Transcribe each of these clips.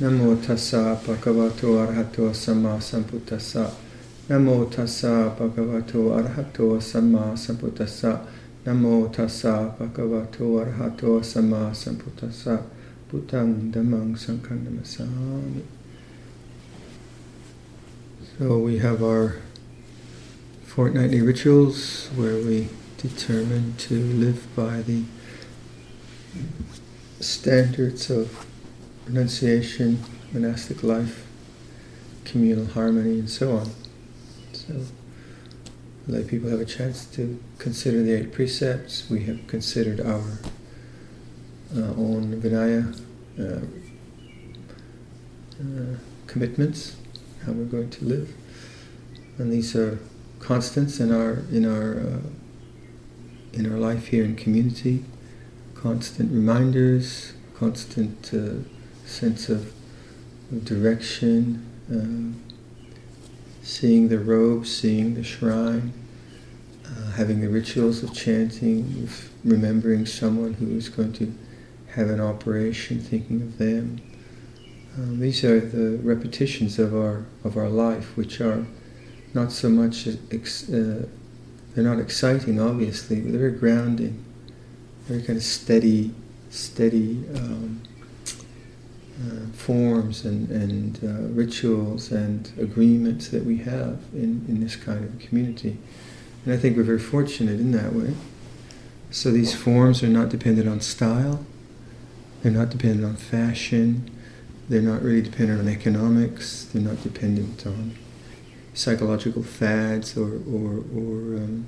Namo tassa bhagavato arahato samma sambuddhassa. Namo tassa bhagavato arahato samma sambuddhassa. Namo tassa bhagavato. Buddhang dhammang namasami. So we have our fortnightly rituals where we determine to live by the standards of renunciation, monastic life, communal harmony, and so on. So, lay people have a chance to consider the eight precepts. We have considered our uh, own Vinaya uh, uh, commitments, how we're going to live, and these are constants in our in our uh, in our life here in community. Constant reminders, constant uh, sense of, direction, uh, seeing the robes, seeing the shrine, uh, having the rituals of chanting, remembering someone who is going to have an operation, thinking of them. Um, these are the repetitions of our of our life, which are not so much ex- uh, they're not exciting, obviously, but they're very grounding, very kind of steady, steady um, uh, forms and, and uh, rituals and agreements that we have in, in this kind of community. And I think we're very fortunate in that way. So these forms are not dependent on style, they're not dependent on fashion, they're not really dependent on economics, they're not dependent on psychological fads or, or, or um,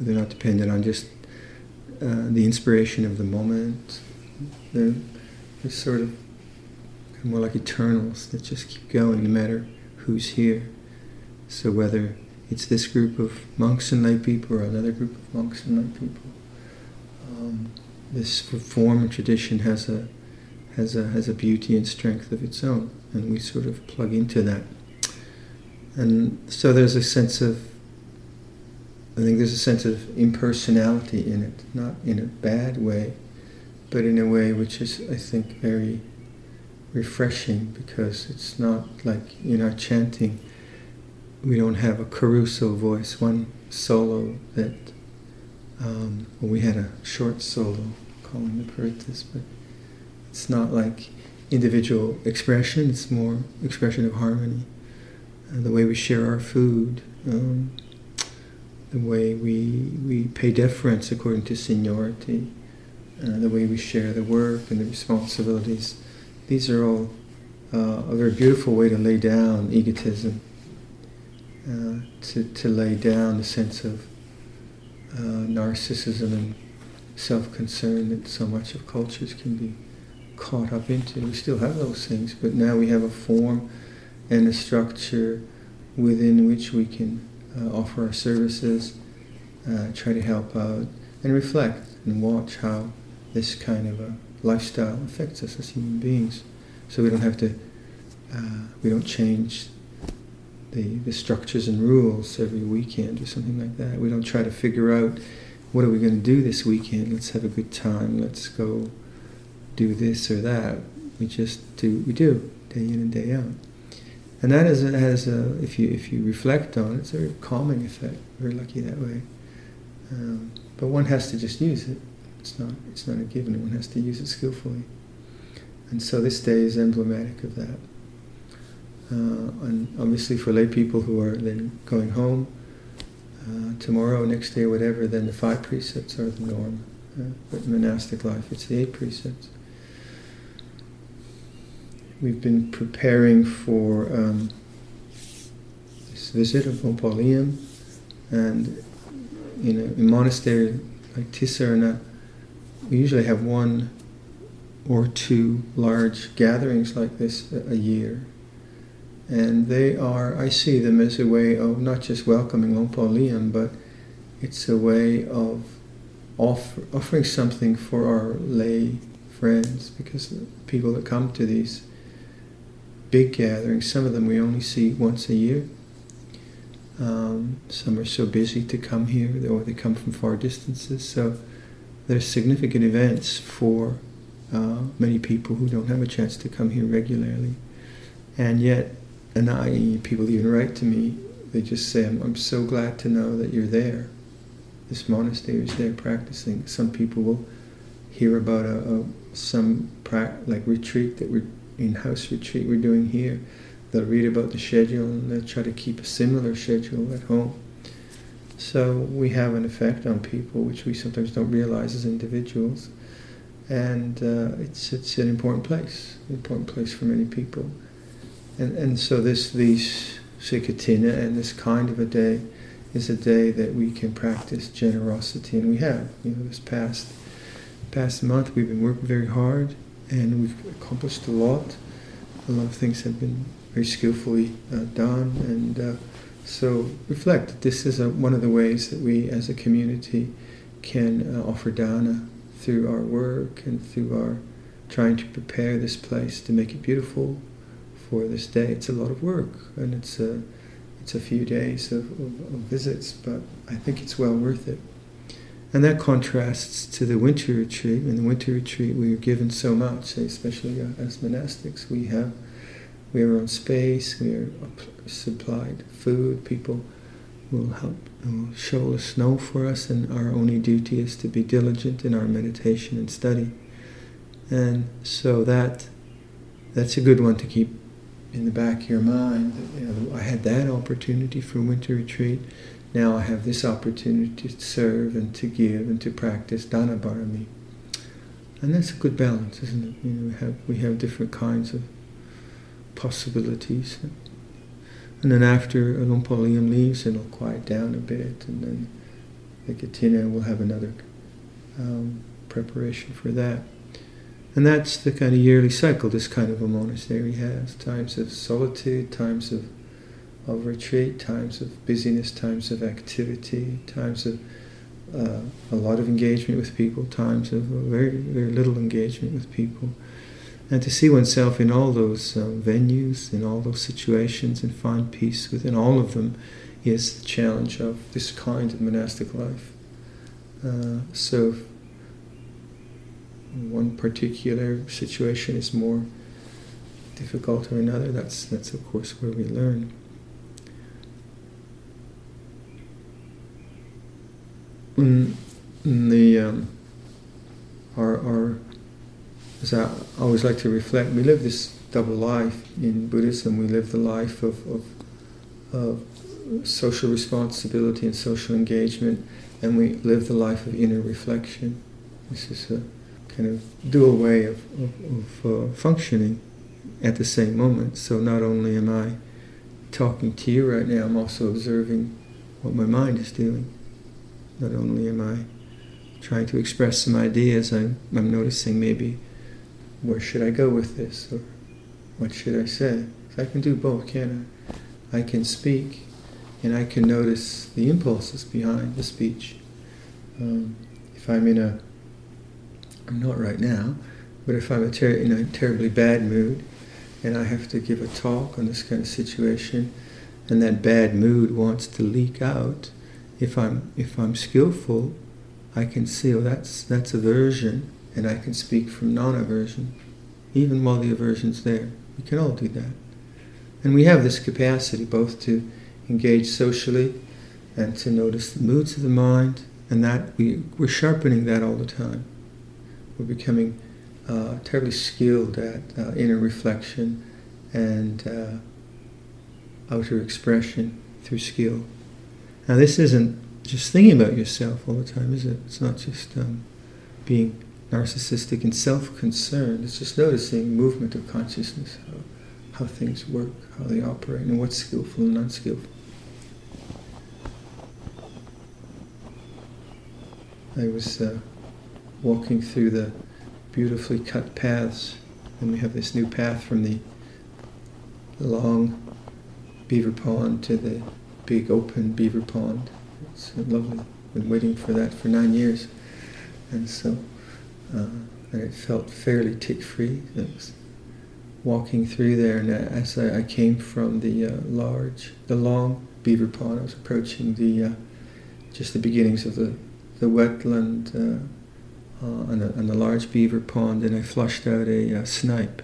they're not dependent on just uh, the inspiration of the moment. They're, they're sort of more like eternals that just keep going no matter who's here. So whether it's this group of monks and lay people or another group of monks and lay people, um, this form and tradition has a has a has a beauty and strength of its own, and we sort of plug into that. And so there's a sense of I think there's a sense of impersonality in it, not in a bad way, but in a way which is, I think, very refreshing because it's not like in our chanting, we don't have a Caruso voice, one solo that, um, well, we had a short solo calling the Parittas, but it's not like individual expression, it's more expression of harmony. Uh, the way we share our food, um, the way we, we pay deference according to seniority, uh, the way we share the work and the responsibilities these are all uh, a very beautiful way to lay down egotism, uh, to, to lay down the sense of uh, narcissism and self-concern that so much of cultures can be caught up into. We still have those things, but now we have a form and a structure within which we can uh, offer our services, uh, try to help out, and reflect and watch how this kind of a lifestyle affects us as human beings. So we don't have to, uh, we don't change the, the structures and rules every weekend or something like that. We don't try to figure out what are we going to do this weekend. Let's have a good time. Let's go do this or that. We just do. We do day in and day out, and that is, has a, if you if you reflect on it, it's a very calming effect. Very lucky that way. Um, but one has to just use it. It's not, it's not a given, one has to use it skillfully. And so this day is emblematic of that. Uh, and obviously for lay people who are then going home, uh, tomorrow, next day, whatever, then the five precepts are the norm. Uh, but in monastic life, it's the eight precepts. We've been preparing for um, this visit of Por Liam, and in a, in monastery like Tisarana, we usually have one or two large gatherings like this a year. And they are, I see them as a way of not just welcoming Om Por Liam, but it's a way of offer, offering something for our lay friends, because people that come to these big gatherings, some of them we only see once a year. Um, some are so busy to come here, or they come from far distances. So there's significant events for uh, many people who don't have a chance to come here regularly. And yet, and I, people even write to me, they just say, I'm, I'm so glad to know that you're there. This monastery is there practicing. Some people will hear about a, a some like retreat that we're in-house retreat we're doing here. They'll read about the schedule and they'll try to keep a similar schedule at home. So we have an effect on people which we sometimes don't realize as individuals, and uh, it's it's an important place, an important place for many people, and and so this these Sikatina and this kind of a day is a day that we can practice generosity, and we have. You know, this past past month we've been working very hard, and we've accomplished a lot. A lot of things have been very skillfully uh, done, and uh, so reflect this is a, one of the ways that we as a community can uh, offer dana through our work and through our trying to prepare this place to make it beautiful for this day. It's a lot of work and it's a, it's a few days of, of, of visits, but I think it's well worth it. And that contrasts to the winter retreat. In the winter retreat, we are given so much, especially uh, as monastics. We have we are on space, we are supplied food, people will help, will show the snow for us, and our only duty is to be diligent in our meditation and study. And so that that's a good one to keep in the back of your mind. You know, I had that opportunity for winter retreat. Now I have this opportunity to serve and to give and to practice dana parami. And that's a good balance, isn't it? You know, we have we have different kinds of possibilities. And then after Liam leaves, it'll quiet down a bit, and then the Katina will have another um, preparation for that. And that's the kind of yearly cycle this kind of a monastery has times of solitude, times of, of retreat, times of busyness, times of activity, times of uh, a lot of engagement with people, times of very, very little engagement with people. And to see oneself in all those uh, venues, in all those situations, and find peace within all of them is the challenge of this kind of monastic life. Uh, so, one particular situation is more difficult or another, that's, that's of course where we learn. In, in the um, our, our as I always like to reflect, we live this double life in Buddhism. We live the life of, of, of social responsibility and social engagement, and we live the life of inner reflection. This is a kind of dual way of, of, of uh, functioning at the same moment. So not only am I talking to you right now, I'm also observing what my mind is doing. Not only am I trying to express some ideas, I'm, I'm noticing maybe where should I go with this? Or what should I say? I can do both, can I? I can speak and I can notice the impulses behind the speech. Um, if I'm in a, I'm not right now, but if I'm a ter- in a terribly bad mood and I have to give a talk on this kind of situation and that bad mood wants to leak out, if I'm, if I'm skillful, I can see, oh, that's, that's aversion and I can speak from non aversion, even while the aversion's there. We can all do that. And we have this capacity both to engage socially and to notice the moods of the mind, and that we, we're sharpening that all the time. We're becoming uh, terribly skilled at uh, inner reflection and uh, outer expression through skill. Now, this isn't just thinking about yourself all the time, is it? It's not just um, being narcissistic and self-concerned. It's just noticing movement of consciousness, how, how things work, how they operate, and what's skillful and unskillful. I was uh, walking through the beautifully cut paths, and we have this new path from the long beaver pond to the big open beaver pond. It's lovely. Been waiting for that for nine years, and so uh, and it felt fairly tick-free. Walking through there, and as I, I came from the uh, large, the long beaver pond, I was approaching the uh, just the beginnings of the the wetland uh, uh, a, on the large beaver pond, and I flushed out a uh, snipe.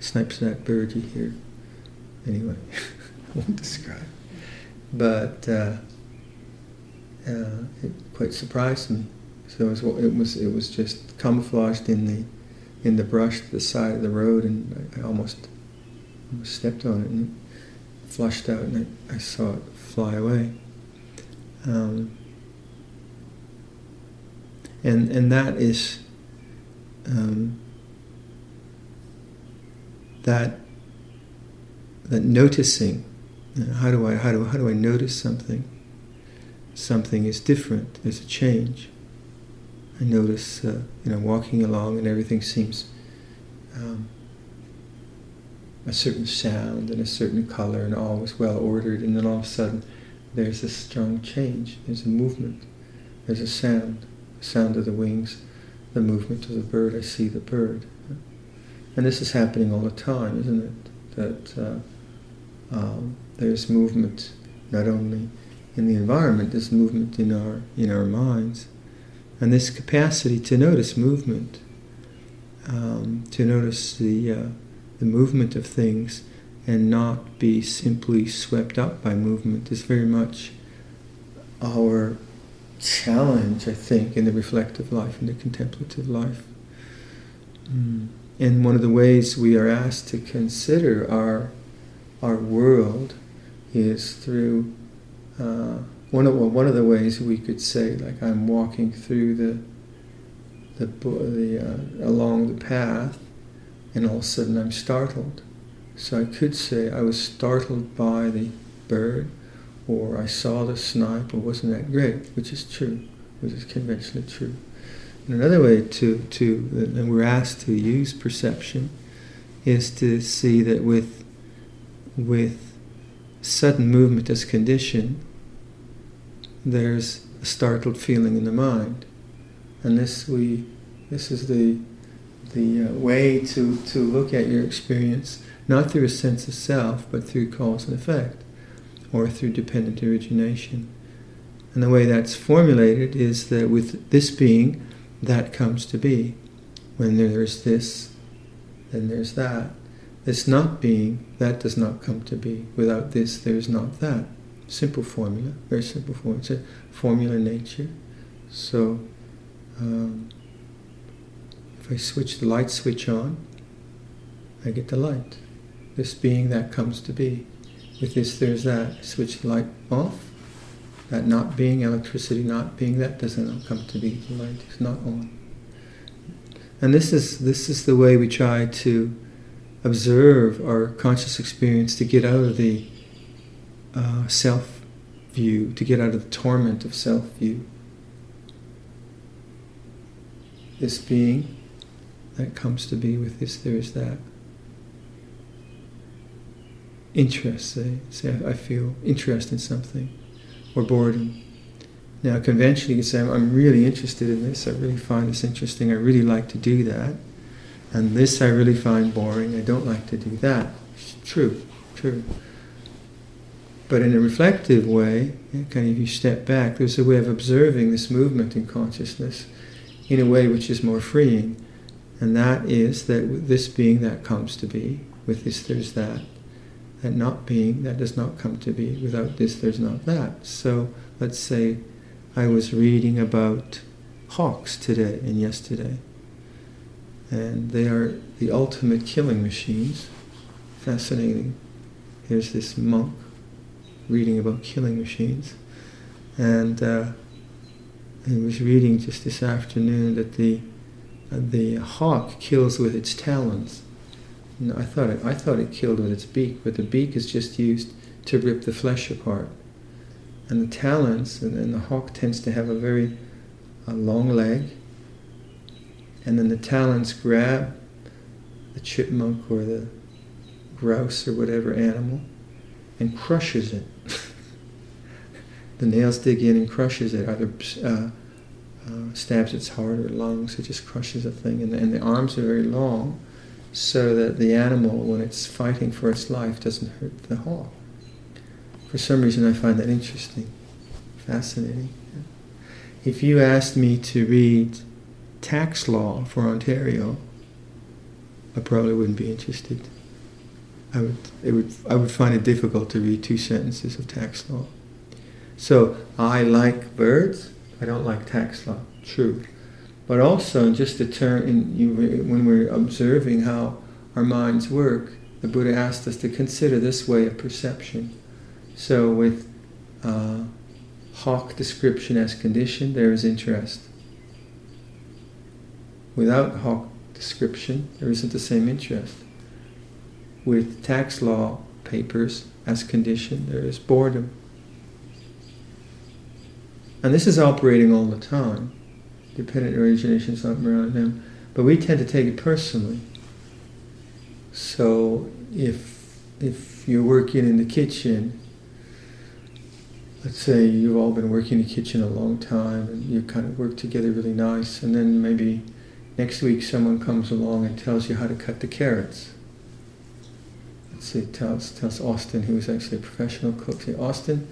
Snipe's that bird you hear anyway, I won't describe. But uh, uh, it quite surprised me. So it was, it was it was just camouflaged in the in the brush to the side of the road, and I, almost, almost stepped on it and flushed out, and I, I saw it fly away. Um, and and that is um, that that noticing. How do I how do how do I notice something? Something is different. There's a change. I notice, uh, you know, walking along and everything seems um, a certain sound and a certain color and all was well ordered, and then all of a sudden there's a strong change. There's a movement. There's a sound. The sound of the wings, the movement of the bird. I see the bird. And this is happening all the time, isn't it? That uh, um, there's movement not only in the environment, there's movement in our in our minds and this capacity to notice movement, um, to notice the, uh, the movement of things and not be simply swept up by movement is very much our challenge, I think, in the reflective life, in the contemplative life. Mm. And one of the ways we are asked to consider our, our world is through uh, one of one of the ways we could say, like I'm walking through the the, the uh, along the path, and all of a sudden I'm startled. So I could say I was startled by the bird, or I saw the snipe, or wasn't that great, which is true, which is conventionally true. And another way to to and we're asked to use perception is to see that with with sudden movement as condition there's a startled feeling in the mind. And this we this is the the uh, way to, to look at your experience, not through a sense of self, but through cause and effect, or through dependent origination. And the way that's formulated is that with this being, that comes to be. When there's this, then there's that. This not being, that does not come to be. Without this, there's not that simple formula, very simple formula. It's a formula nature. So um, if I switch the light switch on, I get the light. This being that comes to be. With this, there's that. Switch the light off. That not being, electricity not being, that doesn't come to be. The light is not on. And this is this is the way we try to observe our conscious experience to get out of the uh, self view, to get out of the torment of self view. This being that comes to be with this, there is that. Interest, say, say I feel interest in something, or boredom. Now, conventionally, you can say, I'm really interested in this, I really find this interesting, I really like to do that. And this I really find boring, I don't like to do that. True, true. But in a reflective way, kind of if you step back, there's a way of observing this movement in consciousness in a way which is more freeing. And that is that this being that comes to be, with this there's that. That not being, that does not come to be. Without this there's not that. So let's say I was reading about hawks today and yesterday. And they are the ultimate killing machines. Fascinating. Here's this monk reading about killing machines. And uh, I was reading just this afternoon that the uh, the hawk kills with its talons. I thought it, I thought it killed with its beak, but the beak is just used to rip the flesh apart. And the talons, and, and the hawk tends to have a very a long leg, and then the talons grab the chipmunk or the grouse or whatever animal and crushes it the nails dig in and crushes it, either uh, uh, stabs its heart or lungs, it just crushes the thing. And and the arms are very long, so that the animal, when it's fighting for its life, doesn't hurt the hawk. For some reason, I find that interesting, fascinating. If you asked me to read tax law for Ontario, I probably wouldn't be interested. I would, it would, I would find it difficult to read two sentences of tax law. So I like birds. I don't like tax law. True, but also just to turn in you, when we're observing how our minds work, the Buddha asked us to consider this way of perception. So with uh, hawk description as condition, there is interest. Without hawk description, there isn't the same interest. With tax law papers as condition, there is boredom. And this is operating all the time. Dependent origination is around them. But we tend to take it personally. So if if you're working in the kitchen, let's say you've all been working in the kitchen a long time and you kind of work together really nice, and then maybe next week someone comes along and tells you how to cut the carrots. Let's say tells tells Austin, who's actually a professional cook, say, Austin,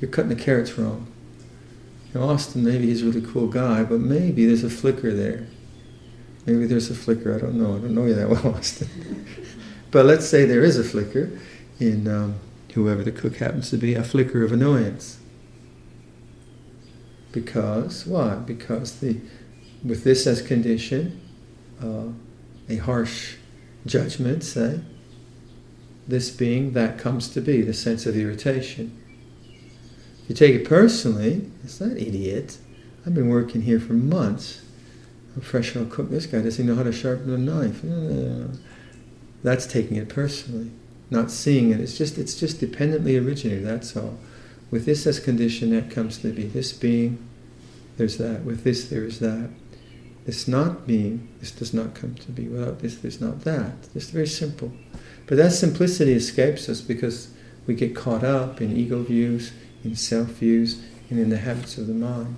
you're cutting the carrots wrong. Now, Austin, maybe he's a really cool guy, but maybe there's a flicker there. Maybe there's a flicker. I don't know. I don't know you that well, Austin. but let's say there is a flicker in um, whoever the cook happens to be, a flicker of annoyance. Because why? Because the with this as condition, uh, a harsh judgment, say, this being that comes to be, the sense of irritation you take it personally, it's that idiot. I've been working here for months. I'm a professional cook. This guy doesn't know how to sharpen a knife. That's taking it personally, not seeing it. It's just it's just dependently originated. That's all. With this as condition, that comes to be. This being, there's that. With this, there is that. This not being, this does not come to be. Without this, there's not that. Just very simple. But that simplicity escapes us because we get caught up in ego views in self views, and in the habits of the mind.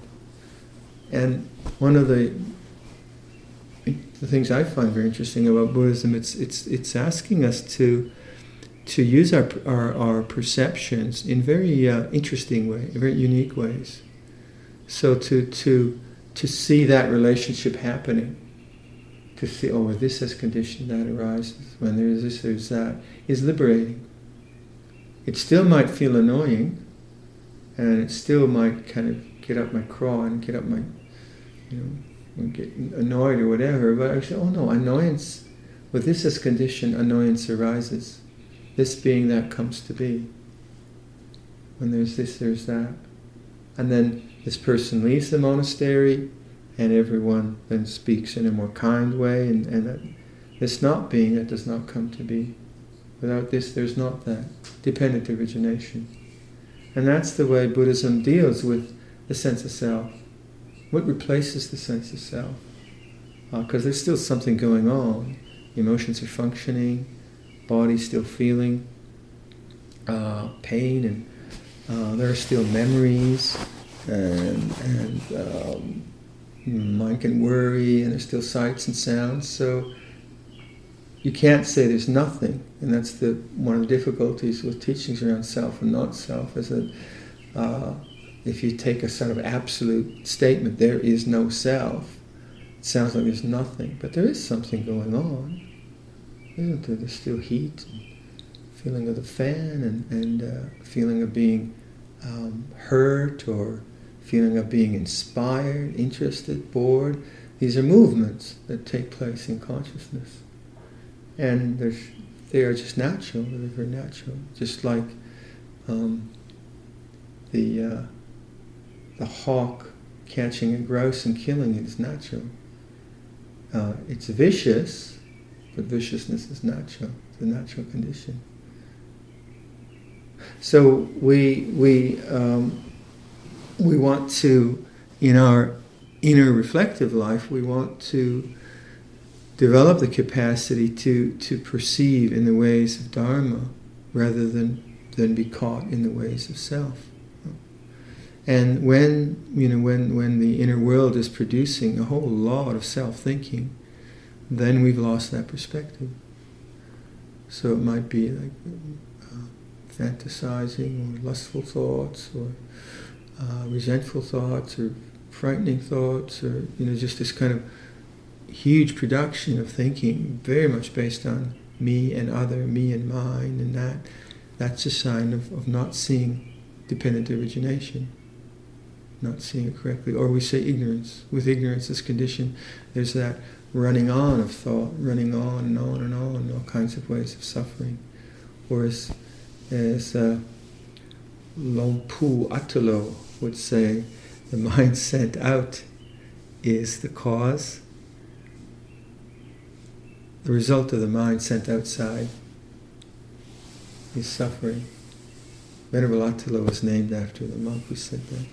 And one of the the things I find very interesting about Buddhism, it's it's it's asking us to to use our our, our perceptions in very uh, interesting ways, very unique ways. So to to to see that relationship happening, to see oh, well, this has condition that arises when there is this, there's that, is liberating. It still might feel annoying, and it still might kind of get up my craw and get up my, you know, get annoyed or whatever. But I say, oh no, annoyance. With this as condition, annoyance arises. This being that comes to be. When there's this, there's that. And then this person leaves the monastery, and everyone then speaks in a more kind way, and, and this not being that does not come to be. Without this, there's not that. Dependent origination. And that's the way Buddhism deals with the sense of self. What replaces the sense of self? Because uh, there's still something going on. Emotions are functioning, body's still feeling uh, pain, and uh, there are still memories, and, and um, mind can worry, and there's still sights and sounds. So you can't say there's nothing, and that's the one of the difficulties with teachings around self and not self is that uh, if you take a sort of absolute statement, there is no self, it sounds like there's nothing, but there is something going on, isn't there? There's still heat, feeling of the fan, and, and uh, feeling of being um, hurt, or feeling of being inspired, interested, bored. These are movements that take place in consciousness and they are just natural. They're very natural, just like um, the uh, the hawk catching a grouse and killing it is natural. Uh, it's vicious, but viciousness is natural. It's a natural condition. So we we um, we want to in our inner reflective life we want to develop the capacity to, to perceive in the ways of Dharma rather than, than be caught in the ways of self. And when, you know, when, when the inner world is producing a whole lot of self-thinking, then we've lost that perspective. So it might be like uh, fantasizing or lustful thoughts or uh, resentful thoughts or frightening thoughts or, you know, just this kind of huge production of thinking, very much based on me and other, me and mine, and that, that's a sign of, of not seeing dependent origination, not seeing it correctly. Or we say ignorance. With ignorance, this condition, there's that running on of thought, running on and on and on, all kinds of ways of suffering. Or as, as uh, Luang Pu would say, the mind sent out is the cause. The result of the mind sent outside is suffering. Venerable Atulo was named after the monk who said that.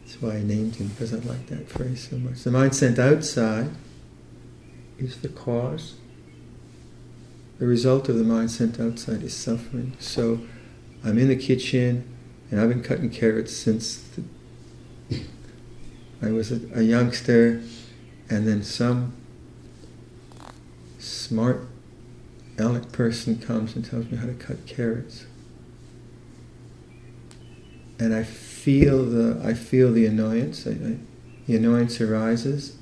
That's why I named him, because I like that phrase so much. The mind sent outside is the cause. The result of the mind sent outside is suffering. So I'm in the kitchen and I've been cutting carrots since the, I was a, a youngster, and then some smart, elegant person comes and tells me how to cut carrots. And I feel the I feel the annoyance. I, I, the annoyance arises,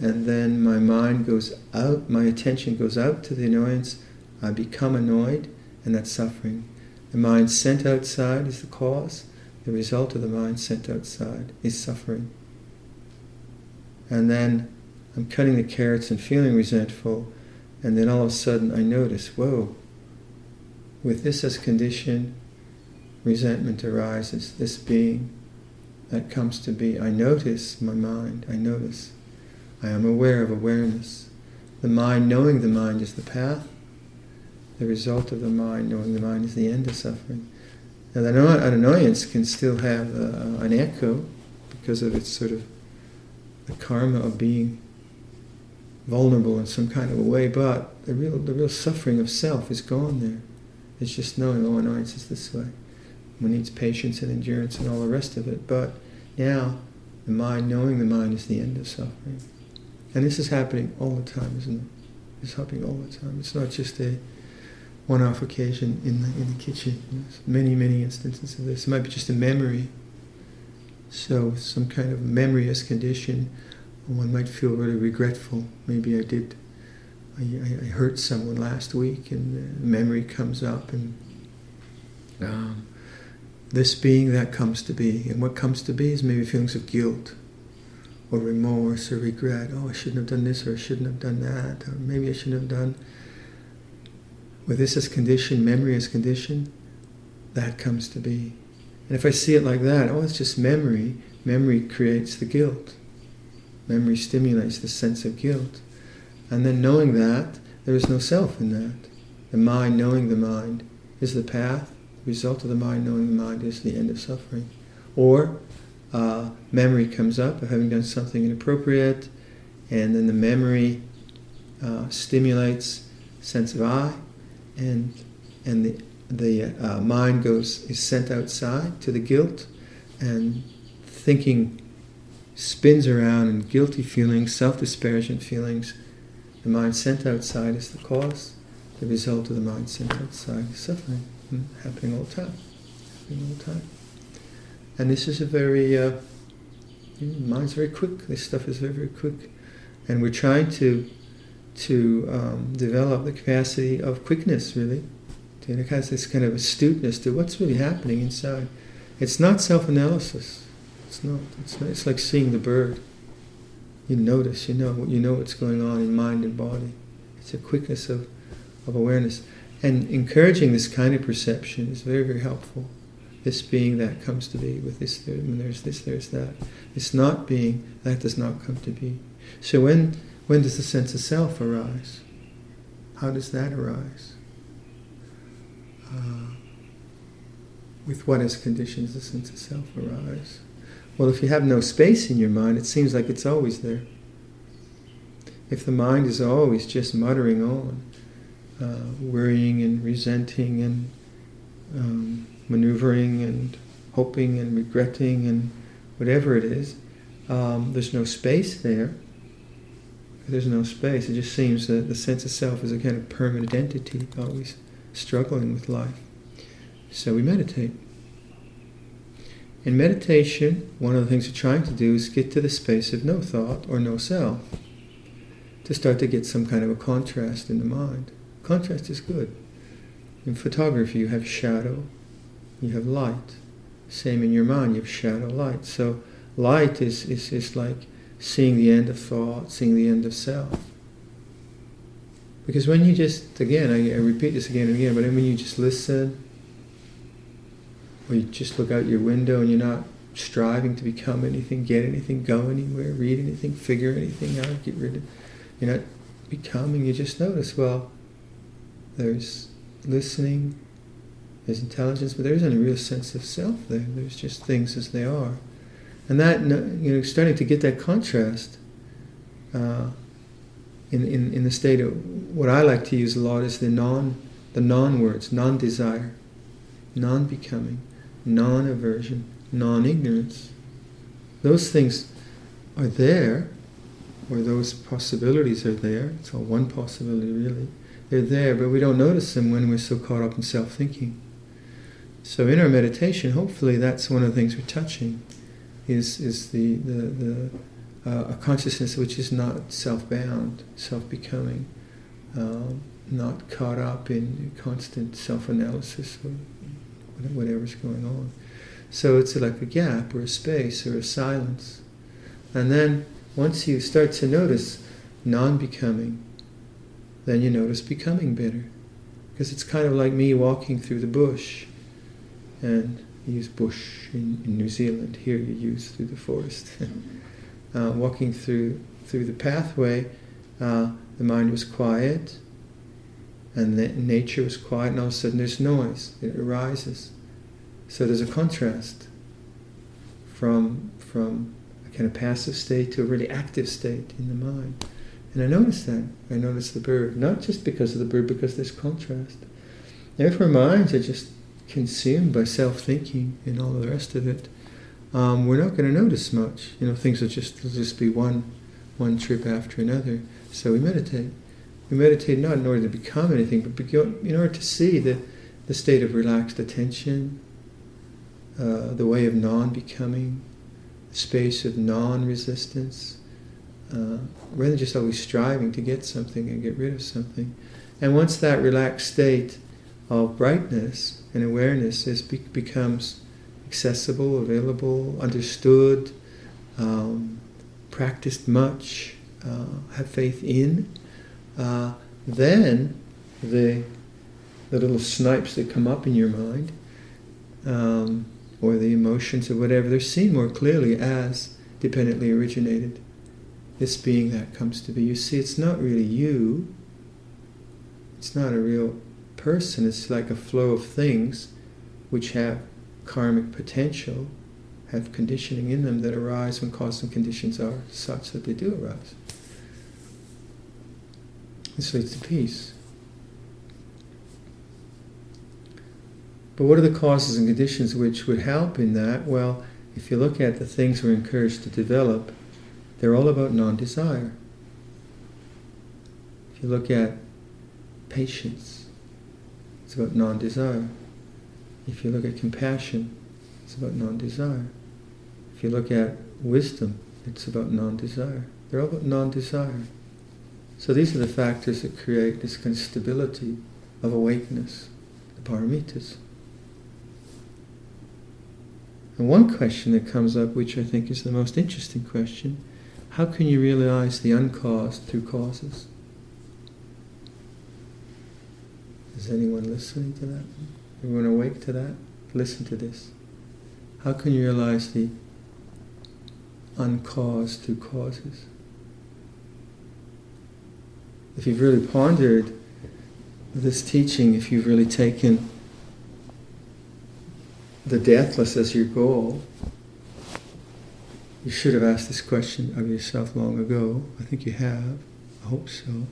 and then my mind goes out. My attention goes out to the annoyance. I become annoyed, and that's suffering. The mind sent outside is the cause. The result of the mind sent outside is suffering. And then I'm cutting the carrots and feeling resentful, and then all of a sudden I notice, whoa, with this as condition, resentment arises, this being that comes to be. I notice my mind, I notice. I am aware of awareness. The mind knowing the mind is the path. The result of the mind knowing the mind is the end of suffering. Now, an annoyance can still have uh, an echo because of its sort of the karma of being vulnerable in some kind of a way, but the real, the real suffering of self is gone there. It's just knowing, oh, annoyance is this way. One needs patience and endurance and all the rest of it. But now, the mind, knowing the mind, is the end of suffering. And this is happening all the time, isn't it? It's happening all the time. It's not just a one-off occasion in the, in the kitchen. There's many, many instances of this. It might be just a memory. So some kind of memoryous condition, one might feel really regretful. Maybe I did, I, I, hurt someone last week, and memory comes up, and um, this being that comes to be. And what comes to be is maybe feelings of guilt or remorse or regret. Oh, I shouldn't have done this or I shouldn't have done that. Or maybe I shouldn't have done. With this as condition, memory as condition, that comes to be. And if I see it like that, oh, it's just memory, memory creates the guilt. Memory stimulates the sense of guilt. And then knowing that, there is no self in that. The mind knowing the mind is the path the result of the mind knowing the mind is the end of suffering. Or uh, memory comes up of having done something inappropriate, and then the memory uh, stimulates sense of I, and and the the uh, mind goes is sent outside to the guilt, and thinking spins around in guilty feelings, self disparaging feelings. The mind sent outside is the cause. The result of the mind sent outside is suffering happening all the time, happening all the time. And this is a very, uh, mind's very quick. This stuff is very, very quick, and we're trying to to um, develop the capacity of quickness, really. To it has this kind of astuteness to what's really happening inside. It's not self-analysis. It's not. It's not. It's like seeing the bird. You notice. You know. You know what's going on in mind and body. It's a quickness of, of awareness. And encouraging this kind of perception is very, very helpful. This being that comes to be with this, when there's this, there's that. This not being, that does not come to be. So when, when does the sense of self arise? How does that arise? Uh, with what as conditions the sense of self arise? Well, if you have no space in your mind, it seems like it's always there. If the mind is always just muttering on, uh, worrying and resenting and um, maneuvering and hoping and regretting and whatever it is, um, there's no space there. There's no space. It just seems that the sense of self is a kind of permanent entity, always struggling with life. So we meditate. In meditation, one of the things we're trying to do is get to the space of no thought or no self, to start to get some kind of a contrast in the mind Contrast is good. In photography, you have shadow, you have light. Same in your mind, you have shadow, light. So light is, is, is like seeing the end of thought, seeing the end of self. Because when you just, again, I, I repeat this again and again, but when you just listen, or you just look out your window and you're not striving to become anything, get anything, go anywhere, read anything, figure anything out, get rid of, you're not becoming, you just notice, well, there's listening, there's intelligence, but there isn't a real sense of self there. There's just things as they are. And that, you know, starting to get that contrast uh, in, in, in the state of what I like to use a lot is the non, the non words, non desire, non becoming, non aversion, non ignorance. Those things are there, or those possibilities are there. It's all one possibility, really. They're there, but we don't notice them when we're so caught up in self thinking. So in our meditation, hopefully that's one of the things we're touching, is is the the, the uh, a consciousness which is not self-bound, self-becoming, um, not caught up in constant self-analysis or whatever's going on. So it's like a gap or a space or a silence, and then once you start to notice non-becoming, then you notice becoming better, because it's kind of like me walking through the bush and you use bush in, in New Zealand. Here you use through the forest. uh, walking through through the pathway, uh, the mind was quiet, and nature was quiet, and all of a sudden there's noise. It arises. So there's a contrast from from a kind of passive state to a really active state in the mind. And I noticed that. I noticed the bird, not just because of the bird, because there's contrast. if our minds are just consumed by self-thinking and all the rest of it, um, we're not going to notice much. You know, things will just will just be one one trip after another. So we meditate. We meditate not in order to become anything, but in order to see the, the state of relaxed attention, uh, the way of non-becoming, the space of non-resistance, uh, rather than just always striving to get something and get rid of something. And once that relaxed state of brightness and awareness is be- becomes accessible, available, understood, um, practiced much, uh, have faith in, uh, then the the little snipes that come up in your mind, um, or the emotions or whatever, they're seen more clearly as dependently originated. This being that comes to be. You see, it's not really you. It's not a real person, it's like a flow of things which have karmic potential, have conditioning in them that arise when cause and conditions are such that they do arise. This leads to peace. But what are the causes and conditions which would help in that? Well, if you look at the things we're encouraged to develop, they're all about non desire. If you look at patience, it's about non desire. If you look at compassion, it's about non desire. If you look at wisdom, it's about non desire. They're all about non desire. So these are the factors that create this kind of stability of awakeness, the paramitas. And one question that comes up, which I think is the most interesting question, how can you realize the uncaused through causes? Is anyone listening to that? Everyone awake to that? Listen to this. How can you realize the uncaused through causes? If you've really pondered this teaching, if you've really taken the deathless as your goal, you should have asked this question of yourself long ago. I think you have. I hope so.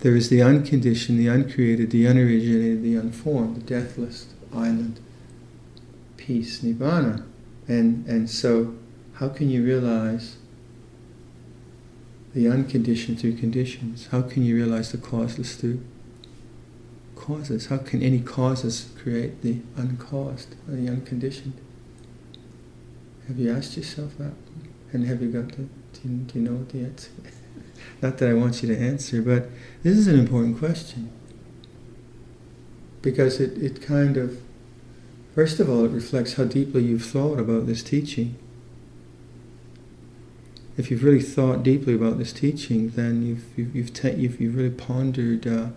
There is the unconditioned, the uncreated, the unoriginated, the unformed, the deathless island, peace, nirvana. And, and so, how can you realize the unconditioned through conditions? How can you realize the causeless through causes? How can any causes create the uncaused, the unconditioned? Have you asked yourself that? And have you got the, do you, do you know the answer not that I want you to answer, but this is an important question. Because it, it kind of, first of all, it reflects how deeply you've thought about this teaching. If you've really thought deeply about this teaching, then you've, you've, you've, ta- you've, you've really pondered uh,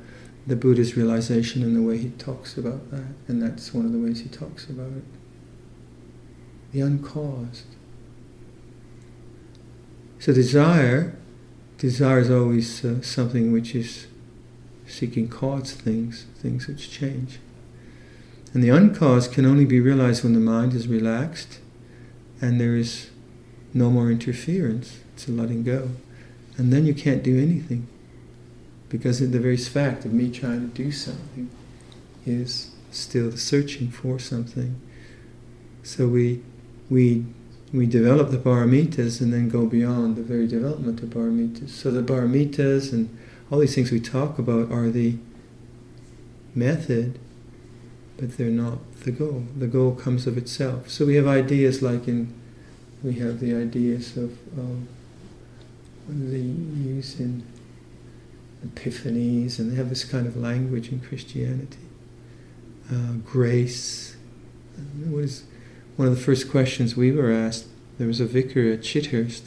the Buddha's realization and the way he talks about that. And that's one of the ways he talks about it. The uncaused. So desire, desire is always uh, something which is seeking caused things, things which change. And the uncaused can only be realized when the mind is relaxed and there is no more interference. It's a letting go. And then you can't do anything. Because in the very fact of me trying to do something is still searching for something. So we, we, we develop the paramitas and then go beyond the very development of paramitas. So the paramitas and all these things we talk about are the method, but they're not the goal. The goal comes of itself. So we have ideas like in, we have the ideas of, of the use in epiphanies, and they have this kind of language in Christianity. Uh, grace. was one of the first questions we were asked? There was a vicar at Chithurst,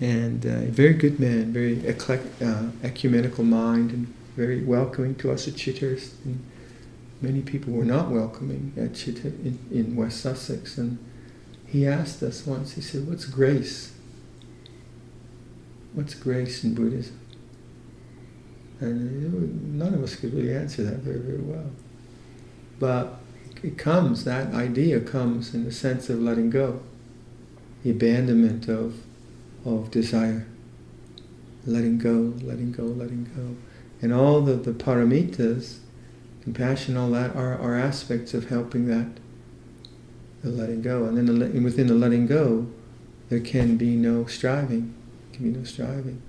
and uh, a very good man, very uh, ecumenical mind, and very welcoming to us at Chithurst. And many people were not welcoming at Chithurst in, in West Sussex, and he asked us once. He said, "What's grace?" what's grace in Buddhism? And none of us could really answer that very, very well. But it comes, that idea comes in the sense of letting go, the abandonment of, of desire, letting go, letting go, letting go. And all the, the paramitas, compassion, all that, are, are aspects of helping that, the letting go. And then the, within the letting go, there can be no striving There can be no striving.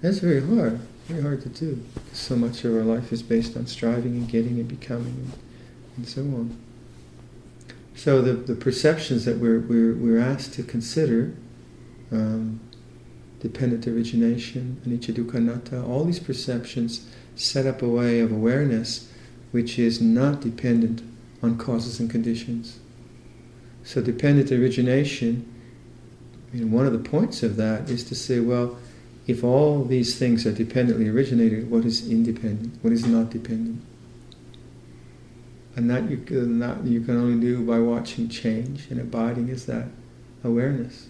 That's very hard, very hard to do. So much of our life is based on striving and getting and becoming and, and so on. So the, the perceptions that we're, we're, we're asked to consider, um, dependent origination, anicca dukkha anatta, all these perceptions set up a way of awareness which is not dependent on causes and conditions. So dependent origination one of the points of that is to say, well, if all these things are dependently originated, what is independent? What is not dependent? And that you can, that you can only do by watching change and abiding is that awareness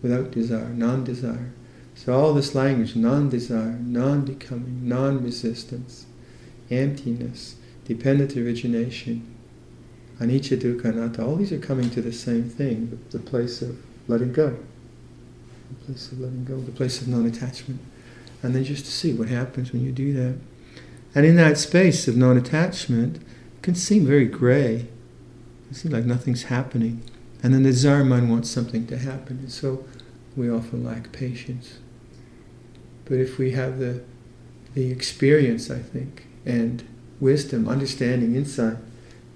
without desire, non-desire. So all this language, non-desire, non-becoming, non-resistance, emptiness, dependent origination, anicca dukkha anatta, all these are coming to the same thing, the place of letting go the place of letting go, the place of non-attachment. And then just to see what happens when you do that. And in that space of non-attachment, it can seem very grey. It can seem like nothing's happening. And then the desire mind wants something to happen. And so we often lack patience. But if we have the, the experience, I think, and wisdom, understanding, insight,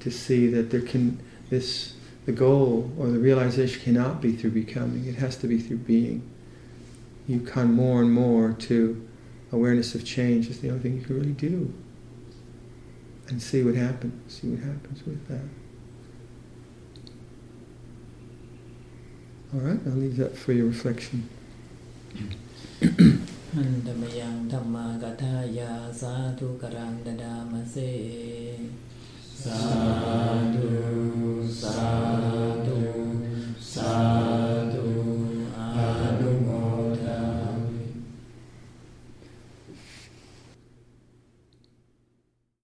to see that there can, this the goal or the realization cannot be through becoming, it has to be through being. You come more and more to awareness of change is the only thing you can really do. And see what happens, see what happens with that. All right, I'll leave that for your reflection. อันธรรมยังธรรมากทายาสาธุกรังดดามเส Sadhu, sadhu.